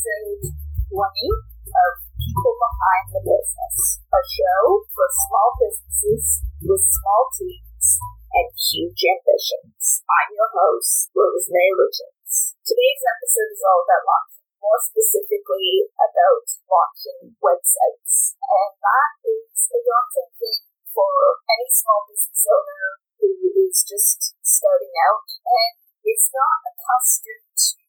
episode 20 of People Behind the Business, a show for small businesses with small teams and huge ambitions. I'm your host, Rosemary Richings. Today's episode is all about launching, more specifically about launching websites. And that is a daunting thing for any small business owner who is just starting out and is not accustomed to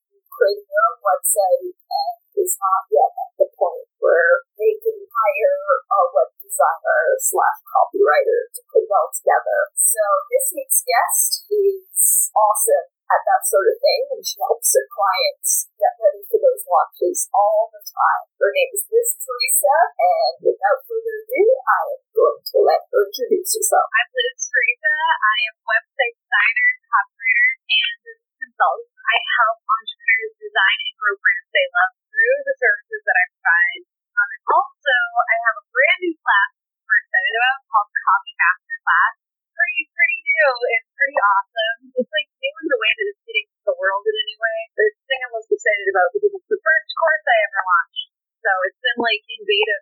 trainer, let's and is not yet at the point where they can hire a web designer slash copywriter to put it all together. So this week's guest is awesome at that sort of thing, and she helps her clients get ready for those launches all the time. Her name is Miss Teresa, and without further ado, I am going to let her introduce herself. I'm Liz Theresa. I am website designer, copywriter, and I help entrepreneurs design and grow brands they love through the services that I provide. Um, and also, I have a brand new class we're excited about called Copy Master Class. Pretty, pretty new It's pretty awesome. It's like new in the way that it's hitting the world in a way. It's the thing I'm most excited about because it's the first course I ever launched. So it's been like in beta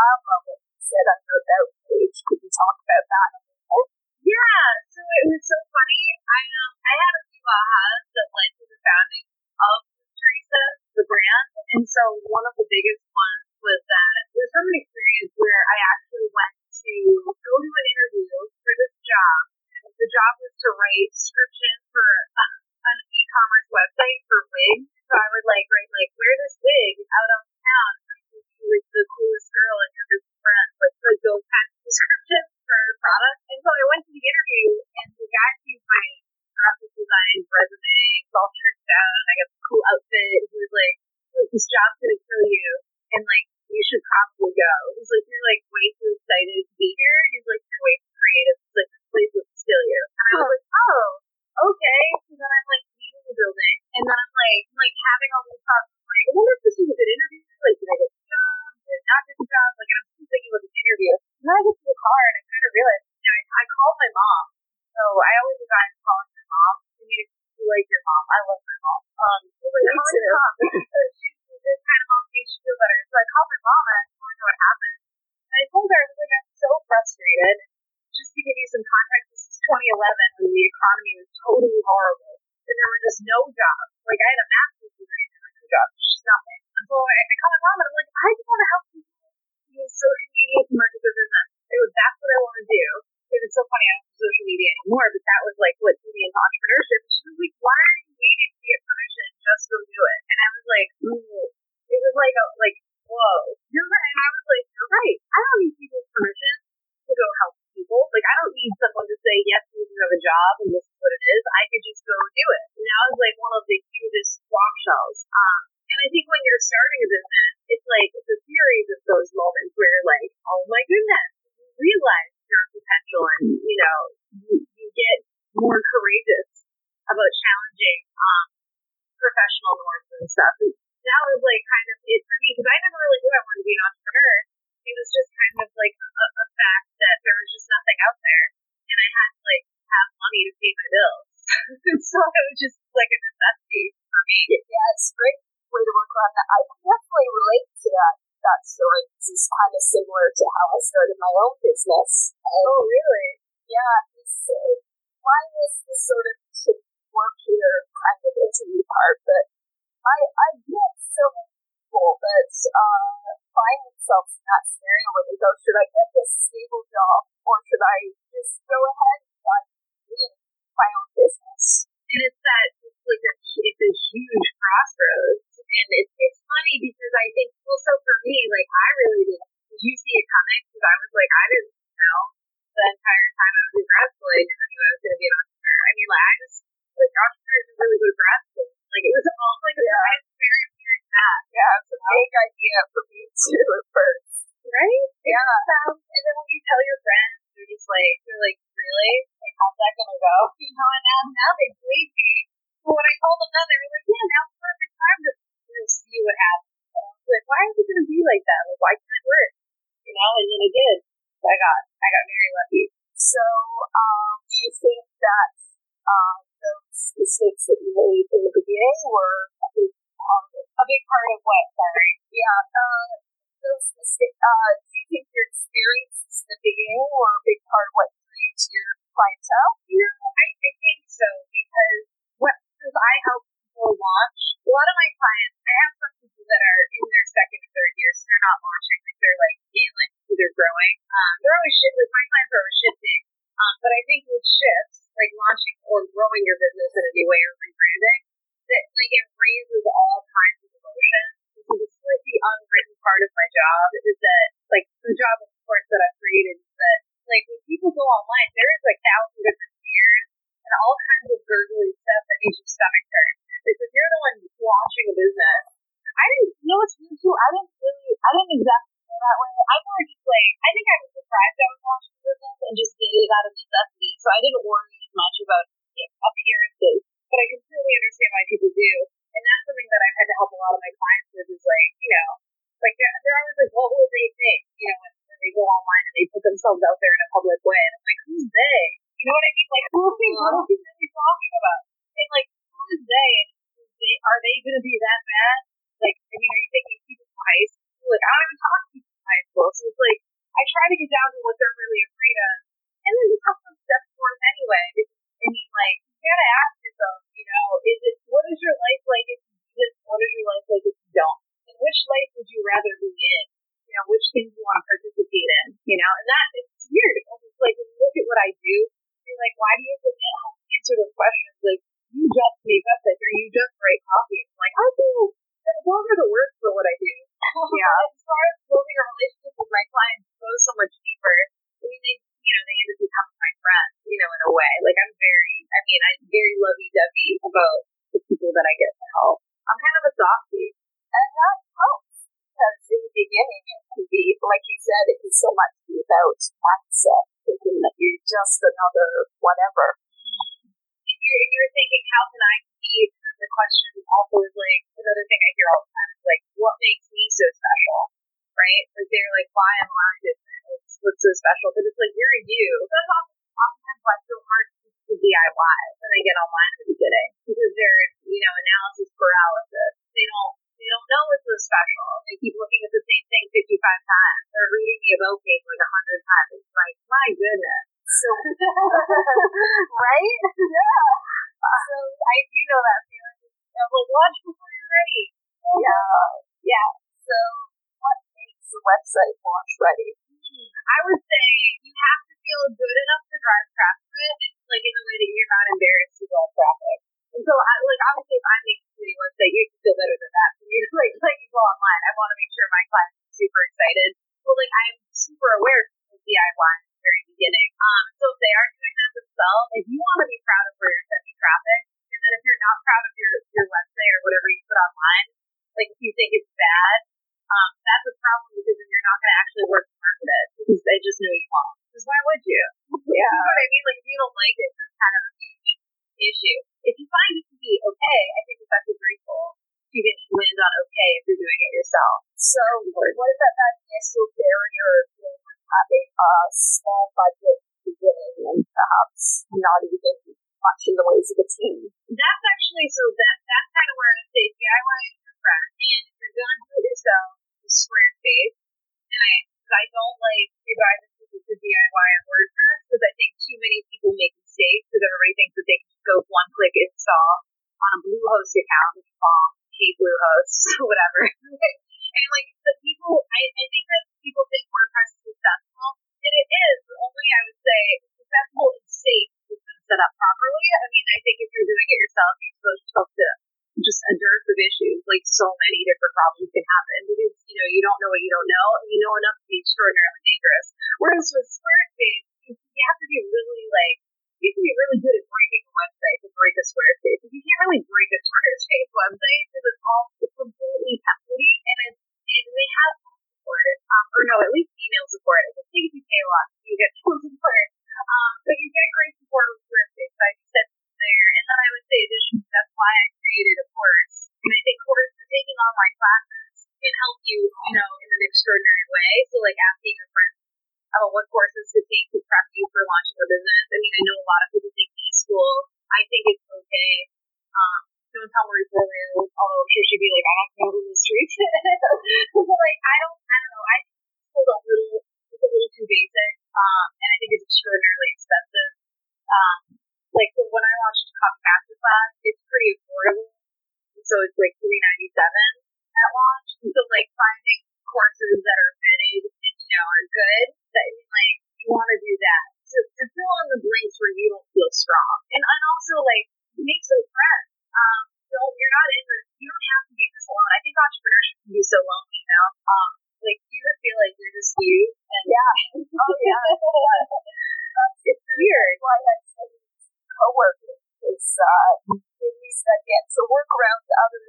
falava bills. so it was just like a necessity for me. Yeah, it's great way to work around that. I definitely relate to that that story. It's kind of similar to how I started my own business. And oh, really? Yeah. So mine uh, is the sort of to work here kind of interview part, but I I get so many people that uh, find themselves in that scenario where they go, should I get this stable job or should I just go ahead my own business? And it's that it's like a, it's a huge crossroads, and it's it's funny because I think well, so for me, like I really did. Did you see it coming? Because I was like, I didn't know the entire time I was in grad school. I never knew I was going to be an entrepreneur. I mean, like I just like entrepreneurs are really good grad school. Like it was all like a yeah. very weird path. Yeah, it's a big idea for me too at first. Right? Yeah. Um, and then when you tell your friends, they're just like, they're like, really? Like, how's that gonna go? You know, and now, now they believe me. But when I told them that, they were like, yeah, now's the perfect time to, to see what happens. So I was like, why is it gonna be like that? Like, why can't it work? You know, and then it did. So I got, I got very lucky. So, um, do you think that, um, those mistakes that you made in the beginning were a big part of? A big part of what? Sorry. Yeah, uh, those mistakes, uh, do you think your experiences in the beginning were a big part of what to your clientele? Yeah, I, I think so because what, because I help people launch, a lot of my clients, I have some people that are in their second or third year, so they're not launching, like they're like scaling, they're growing. Um, they're always shift, like my clients are always shifting. Um, but I think with shifts, like launching or growing your business in a new way or rebranding, that like it raises all kinds of emotions. So this is like the unwritten part of my job is that like the job of course that I've created is that like when people go online, there is like thousands of fears and all kinds of gurgly stuff that makes your stomach turn. Like if you're the one launching a business, I didn't you know what's weird too, I didn't really I didn't exactly feel that way. I more just like I think I was surprised I was launching a business and just did it out of necessity. So I didn't worry as much about appearances. But I completely understand why people do. And that's something that I've had to help a lot of my clients with is like, you know, like they're, they're always like, what will they think? You know, when, when they go online they put themselves out there in a public way. And I'm like, who's they? You know what I mean? Like, who are they, what are really talking about? And like, who is they? And they, are they going to be that bad? Right? Like they're like, why am I different? what's so special, but it's like you're you. That's okay if you're doing it yourself. So what about that initial barrier of having a small budget beginning and perhaps not even much in the ways of a team? That's actually so that that's kind of where I say DIY is your friend. And if you're to do it yourself, Squarespace, and I I don't like revive the DIY on WordPress because I think too many people make mistakes because everybody thinks that they can just go one click install on a Bluehost account, which um, hate Bluehost, whatever. and like the people, I, I think that people think WordPress is successful, and it is. Only I would say successful and safe it's been set up properly. I mean, I think if you're doing it yourself, you're supposed to just a dearth of issues. Like so many different problems can happen because you know you don't know what you don't know, and you know enough to be extraordinarily dangerous. Whereas with Squarespace, you have to be really like you to be really good at breaking a website to break a Squarespace. You can't really break a Squarespace website because it's all it's completely templaty and it's and they have support, um, or no, at least email support. It just takes you pay a lot, you get phone support. Um, but you get great support with Squarespace. So I just said there, and then I would say additionally, that's why I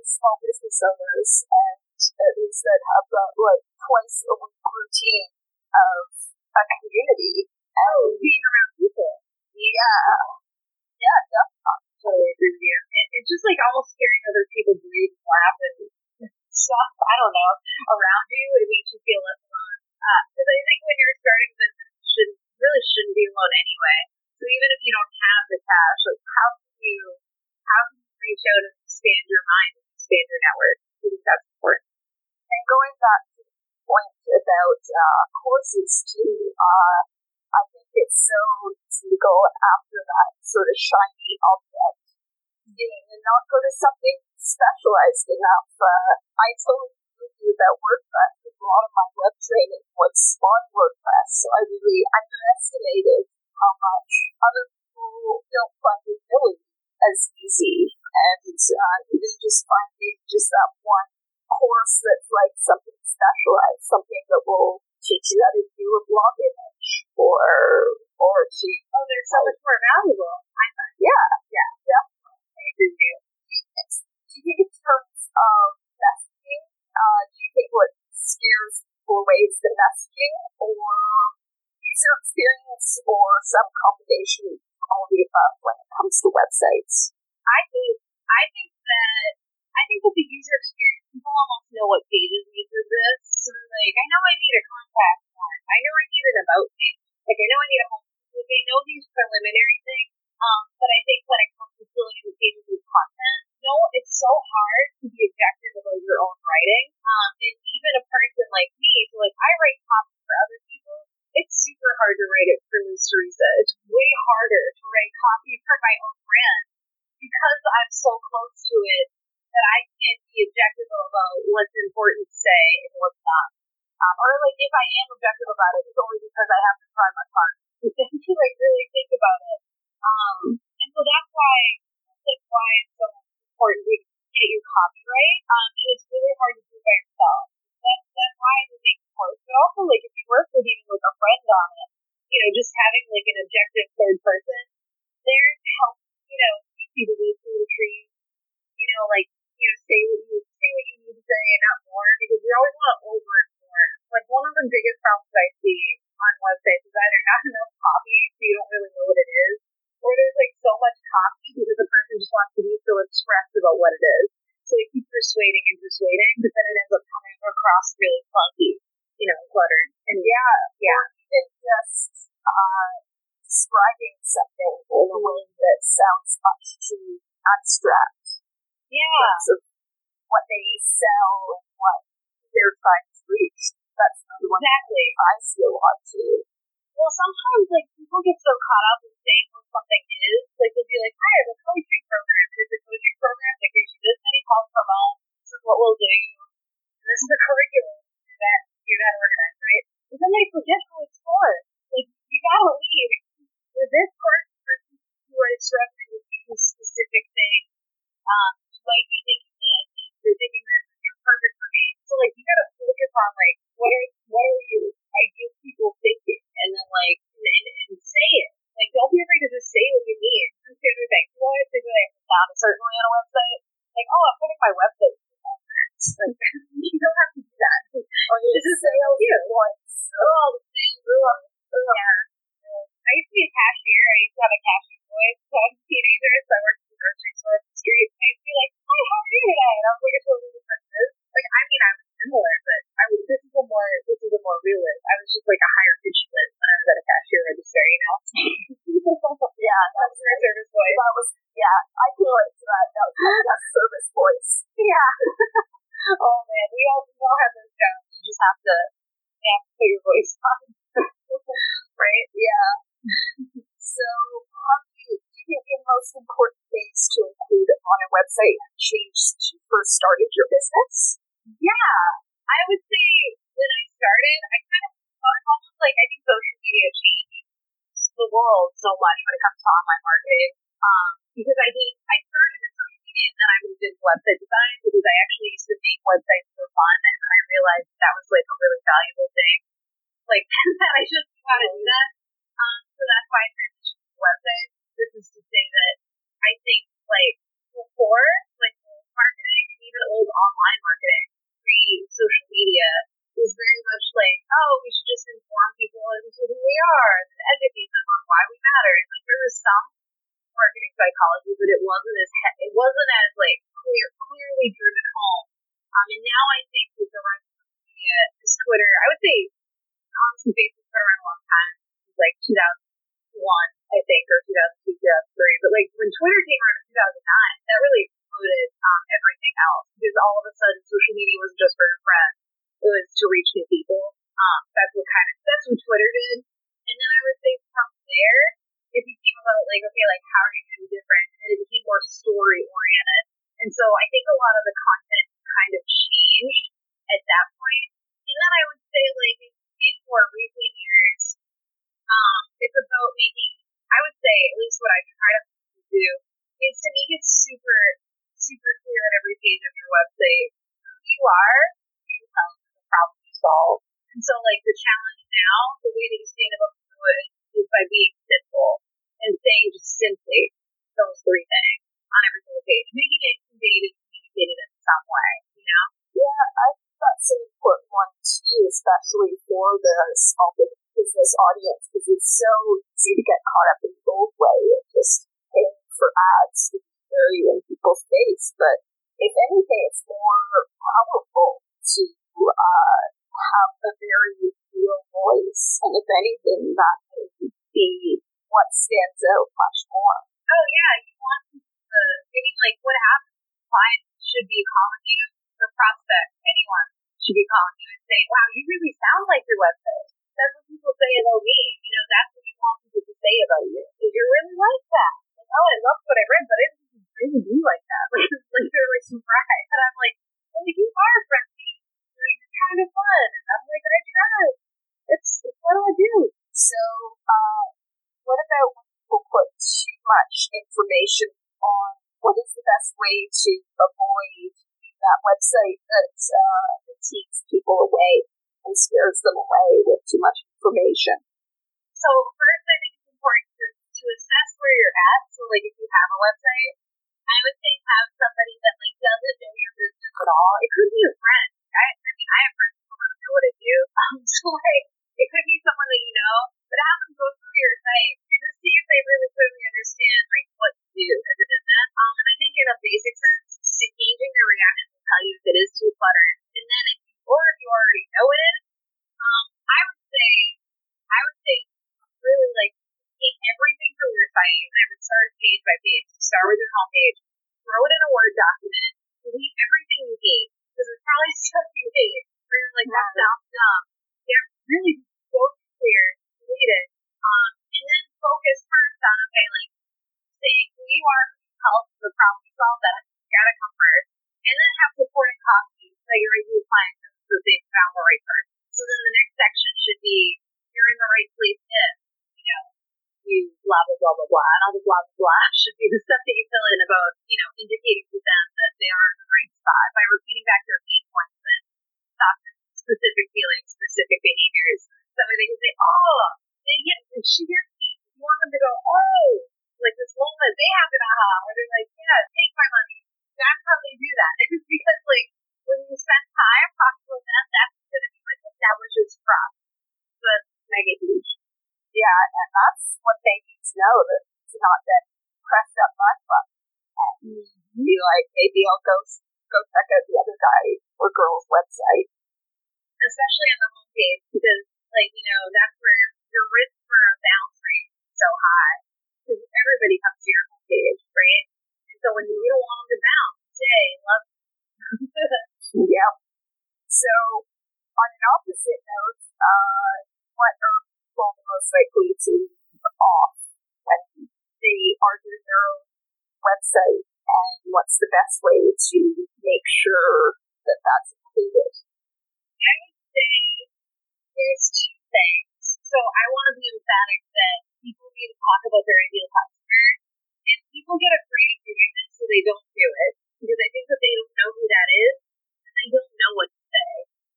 small business owners and at least that have that like twice a week routine of a community and oh, being around people. Yeah. Yeah, definitely. Totally agree with you. It, it's just like almost hearing other people breathe and laugh and stuff, I don't know, around you. It makes you feel less alone. Because uh, I think when you're starting business, you should, really shouldn't be alone anyway. So even if you don't have the cash, like how can you how can you reach out and expand your mind and expand your network? I think that's important. And going back to the point about uh, courses too, uh, I think it's so easy to go after that sort of shiny object thing and not go to something specialized enough. Uh, I totally agree with you about WordPress. A lot of my web training was on WordPress, so I really underestimated how much other people don't find it really as easy. And uh, even just finding just that one course that's like something specialized, something that will teach you how to do a blog image or or to oh, they're so much more valuable. I thought, yeah, yeah, definitely. I agree with you. Do you think in terms of messaging, uh, do you think what scares people away is the messaging, or user experience or some combination of all the above when it comes to websites? I think I think that I think that the user experience people almost know what pages uses this. So like I know I need a contact form. I know I need an about page. Like I know I need a home page. They know these preliminary things. Um, but I think when it comes to filling in the pages with content, no, it's so hard to be objective about your own writing. Um, and even a person like me, so like I write copy for other people, it's super hard to write it for Ms. Teresa. It's way harder to write copy for my own brand because I'm so close to it that I can't be objective about what's important to say and what's not. Um, or like if I am objective about it, it's only because I have to try my part to like really think about it. Um, and so that's why that's why it's so important to get your copyright. Um, and it's really hard to do by yourself. That's that's why I think course. But also, like, if you work with even like a friend on it, you know, just having like an objective third person there to help, you know, see the wood through the trees. You know, like, you know, say what you say what you need to say and not more, because we always want to over inform. Like one of the biggest problems I see much too abstract. Yeah. of what they sell and what they're trying to reach. That's another one Exactly. I see a lot too. Well, sometimes like people get so caught up in saying what something is. Like they'll be like, "I have a coaching program. Here's a coaching program that gives you this many calls per month. This is what we'll do. And this is the curriculum that you're not organized, right?" And then they forget who it's for. Like you gotta with this person who are struggling specific things. Um, you might be thinking this, you're thinking this, and you're perfect for me. So like you gotta focus on like what are what are your ideal people thinking, and then like and, and say it. Like don't be afraid to just say what you mean. That's the other thing. You always think like sound a certain way on a website. Like oh, I'm putting my website. Like you don't have to do that. Or you just so much when it comes to online marketing. Um, because I did, I started in social media and then I moved into website design because I actually used to make websites for fun and then I realized that was like a really valuable thing. Like that I just knew how to do that. Um, so that's why I transitioned to websites. This is to say that I think like before, like old marketing and even old online marketing, pre social media, was very much like, oh, we should just inform people into who we are psychology, but it wasn't as especially for the small business audience, because it's so easy to get caught up in the old way of just paying for ads to be very in people's face. But if anything, it's more powerful to uh, have a very real voice, and if anything, that can be what stands out much more. Oh yeah, you want to, I mean like what happens? Clients should be you, the prospect, anyone should be calling you and saying, wow, you really sound like your website. That's what people say about me. You know, that's what you want people to say about you. Because you're really like that. Like, oh, I love what I read, but I didn't really be like that. Like, like they're like surprised. And I'm like, well, you are friendly. You're kind of fun. And I'm like, I try. It's, it's what do I do? So, uh, what about when people put too much information on what is the best way to avoid that website that uh, takes people away and scares them away with too much information? So first, I think it's important to, to assess where you're at. So like if you have a website, I would say have somebody that like doesn't know your business at all. It could be a friend. Blah blah blah, should be the stuff that you fill in about you know indicating to them that they are in the right spot by repeating back their pain points and specific feelings, specific behaviors. So they can say, oh, they get, she gets. You want them to go, oh, like this moment, they have an aha, where they're like, yeah, take my not that what's the best way to make sure that that's included? I would say there's two things. So I want to be emphatic that people need to talk about their ideal customer, and people get afraid of doing this, so they don't do it because I think that they don't know who that is, and they don't know what to say.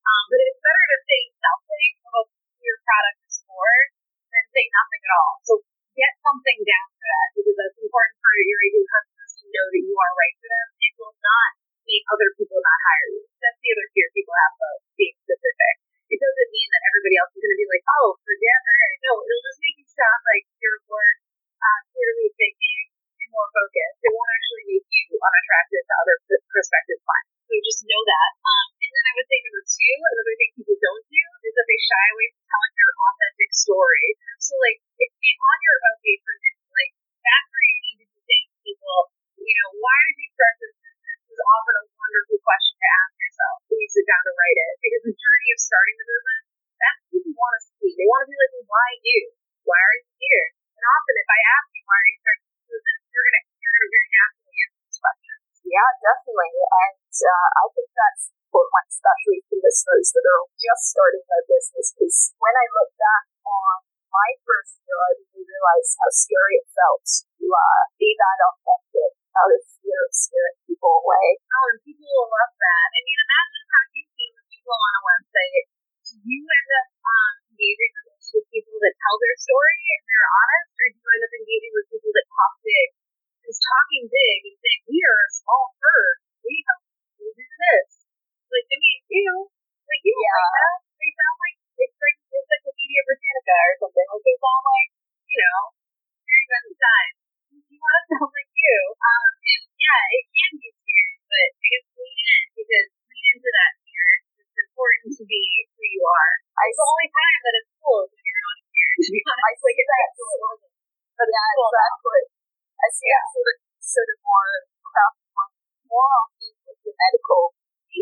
Um, but it's better to say something about your product is for than say nothing at all. So get something down for that because that's important for your listeners that are just starting their business. Because when I look back on my first year, I didn't realize how scary it felt to uh, be that authentic out of fear of scaring people away. Oh, and people will love that. I mean, imagine how you feel when you go on a website.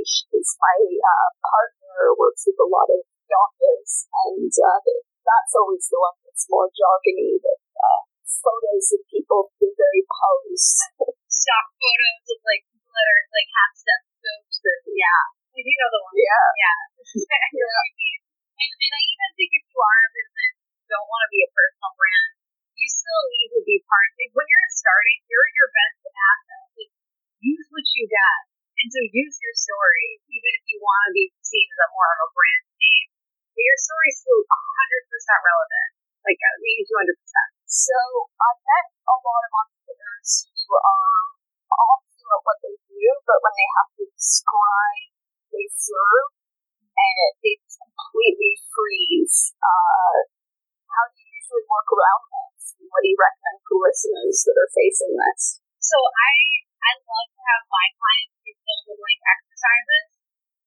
Niche because my uh, partner works with a lot of doctors and uh, that's always the one that's more jargony that uh, photos of people being very posed. Stock photos of like people that are like half stethoscopes and yeah. You do know the one. Yeah. Yeah. yeah. And, and I even think if you are a business, you don't want to be a personal brand, you still need to be part. Like when you're starting, you're your best asset. Like, use what you got. And so use your story, even if you want to be seen as a more of a brand name. But Your story is still 100% relevant, like uh, maybe 200%. So I've met a lot of entrepreneurs who are awesome at what they do, but when they have to describe they serve, and they just completely freeze. Uh, how do you usually work around this? What do you recommend for listeners that are facing this? So I I love to have my clients actually exercises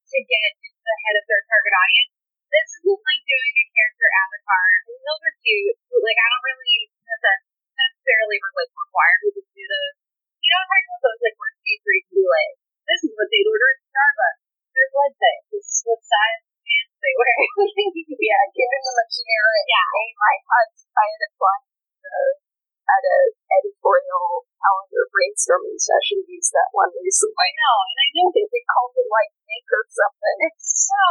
to get ahead of their target audience. This isn't like doing a character avatar. I mean, those are cute, but like I don't really necessarily like require people to do those. You know, I'm talking about those like where you can be like, this is what they'd order at Starbucks. Their blood type. This is what size pants they wear. yeah, giving them a generic. Yeah, my husband, I had a blind at a editorial calendar brainstorming session used that one recently. I know, and I know that they called it like make or something. It's so,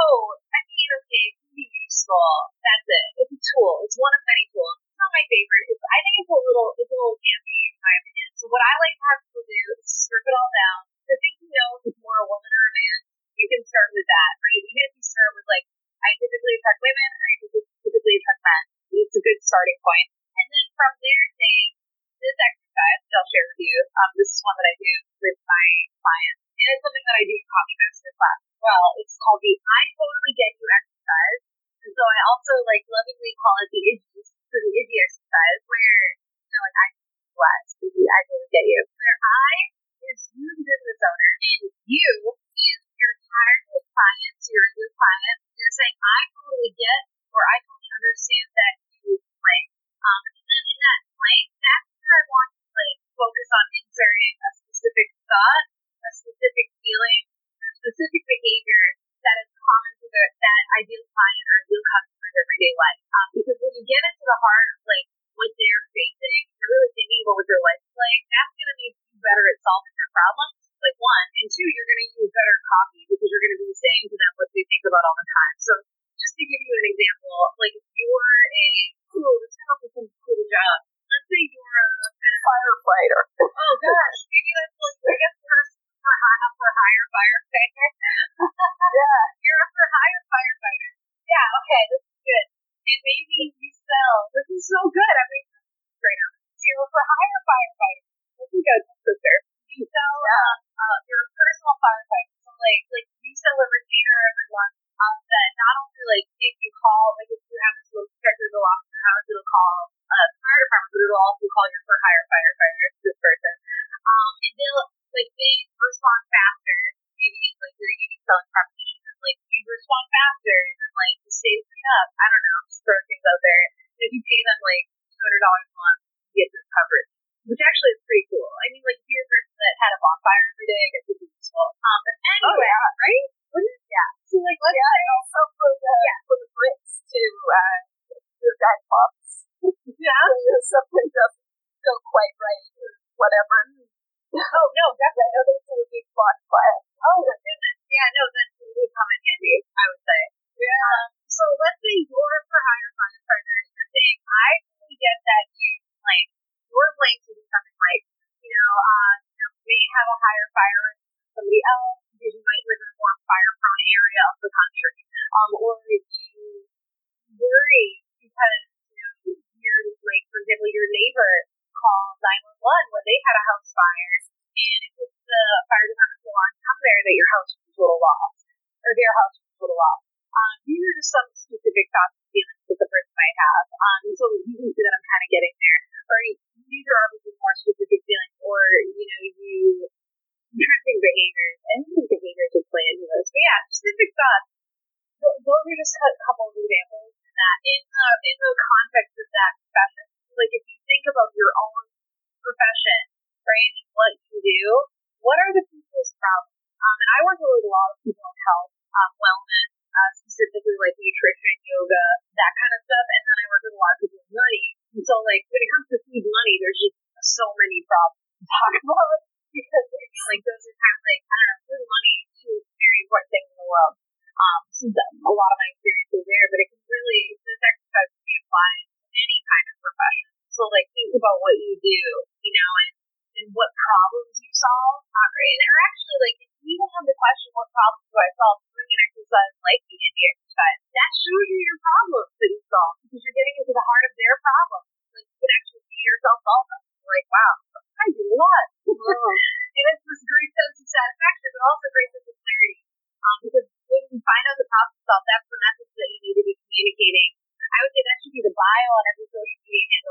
I mean, okay, it can be useful. That's it. It's a tool. It's one of many tools. It's not my favorite. It's, I think it's a little, it's a little campy in my opinion. So what I like to have people do is strip it all down. The thing you know if it's more a woman or a man, you can start with that, right? Even if you start with like, I typically attract women, I typically attract men. It's a good starting point from there saying, this exercise that I'll share with you, um, this is one that I do gosh, maybe that's like I guess for for for higher fire fires and about what you do, you know, and, and what problems you solve. And or actually, like, if you even have the question, what problems do I solve doing an exercise like the India exercise, that shows you your problems that you solve because you're getting into the heart of their problems. Like, you can actually see yourself solve them. You're like, wow, I do a lot. and it's this great sense of satisfaction, but also great sense of clarity. Um, because when you find out the problem solved, that's the message that you need to be communicating. I would say that should be the bio on every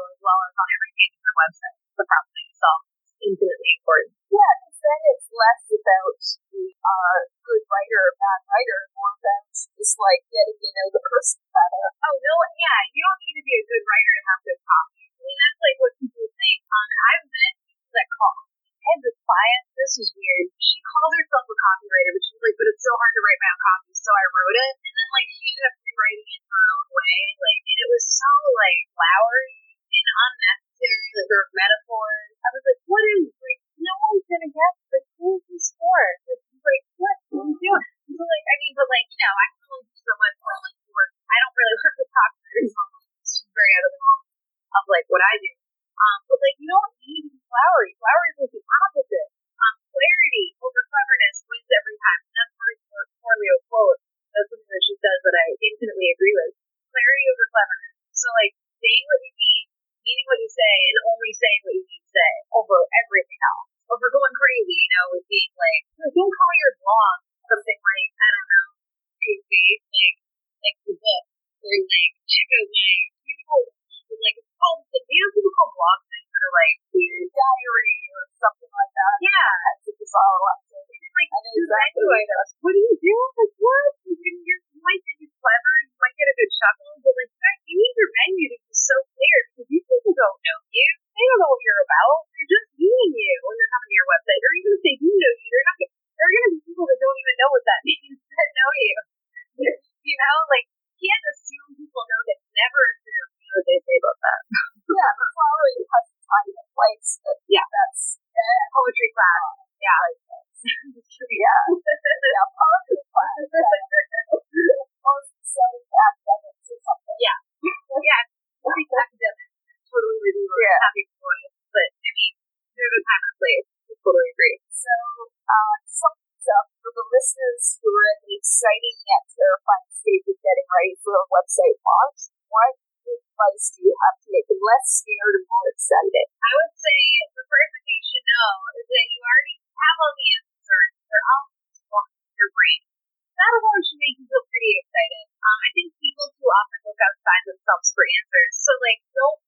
as well as on every page of their website. The problem itself is infinitely important. Yeah, because then it's less about the uh, good writer or bad writer, more about just like getting to know the person better. Oh no, yeah, you don't need to be a good writer to have good copy. I mean, that's like what people think. Um, I've met people that call, I had this client, this is weird. She calls herself a copywriter I do. Um, but like, you don't need to be flowery. Flowery is like the website launch, what advice do you have to make them less scared and more excited? I would say the first thing you should know is that you already have all the answers for all of your brain. That alone should make you feel pretty excited. Um, I think people too often look outside themselves for answers. So, like, don't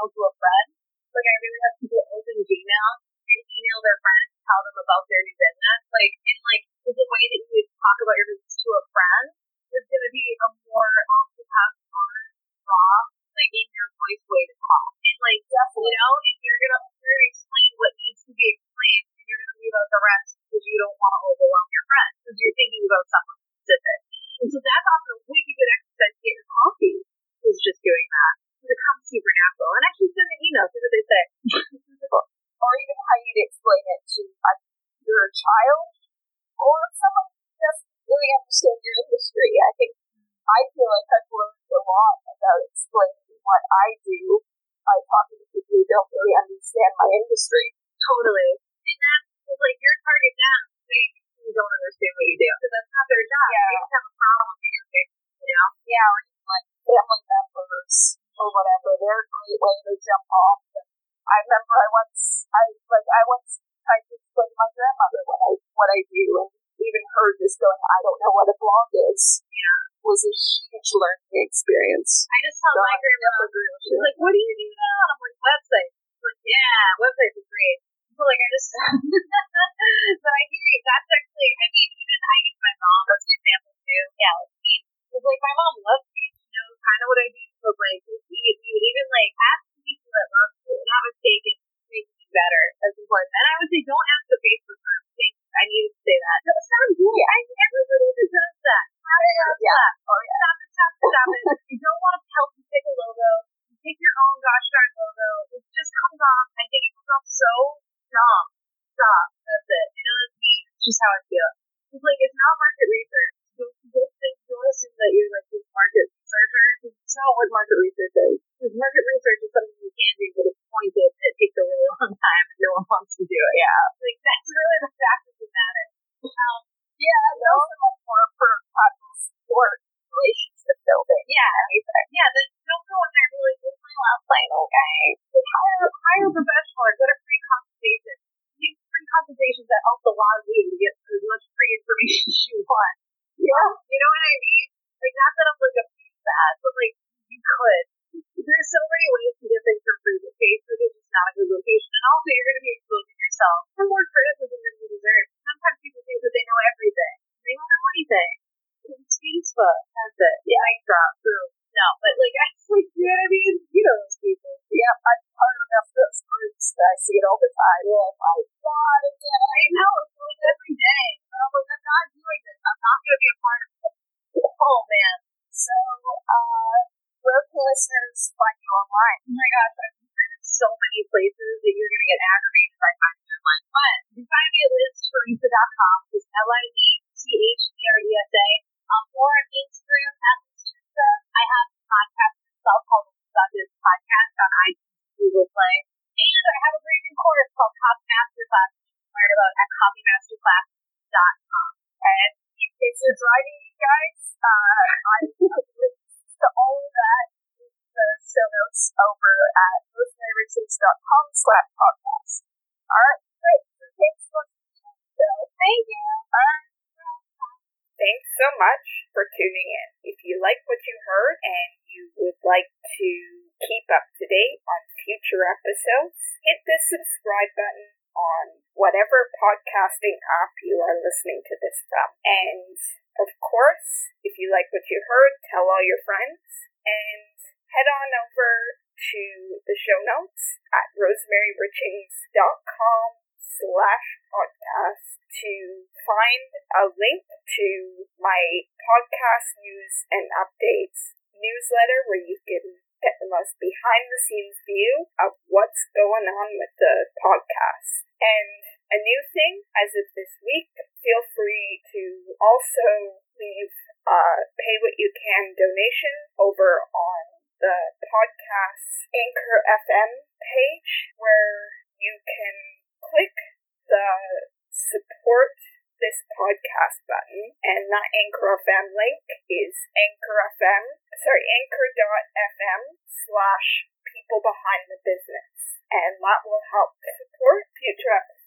email to a I do by talking to people who don't really understand my industry. Totally. And that's like your target them they don't understand what you do because that's not their job. Yeah. They just have a problem and fix you know? Yeah, or even like family members or whatever. They're a great way to jump off. I remember I once, I like, I once tried to explain to my grandmother what I what I do, and even her just going, "I don't know what a blog is," yeah. was a huge to learn experience. I just tell my grandma, she's like, what do you do now? I'm like, websites. She's like, yeah, websites are great. So like, I just, but I hear you. That's actually, I mean, even I use my mom as an example too. Yeah, that, but like, you could. There's so many ways to get things for free, but Facebook is just not a good location. And also, you're going to be exposing yourself for more criticism than you deserve. Sometimes people think that they know everything. They don't know anything. It's Facebook. That's it. Yeah. Mic drop. Boom. No, but like, I like, you know what I mean? You know those people. Yeah, I'm part of enough those groups I see it all the time. Oh rosemaryrichings.com slash podcast. Alright, great. So thanks for. So, thank you. Alright. Thanks so much for tuning in. If you like what you heard and you would like to keep up to date on future episodes, hit the subscribe button on whatever podcasting app you are listening to this from. And of course, if you like what you heard, tell all your friends and head on over to the show notes at rosemaryrichings.com slash podcast to find a link to my podcast news and updates newsletter where you can get the most behind the scenes view of what's going on with the podcast. And a new thing as of this week, feel free to also leave a pay what you can donation over on the podcast Anchor FM page where you can click the support this podcast button and that Anchor FM link is Anchor FM, sorry, anchor.fm slash people behind the business. And that will help support future episodes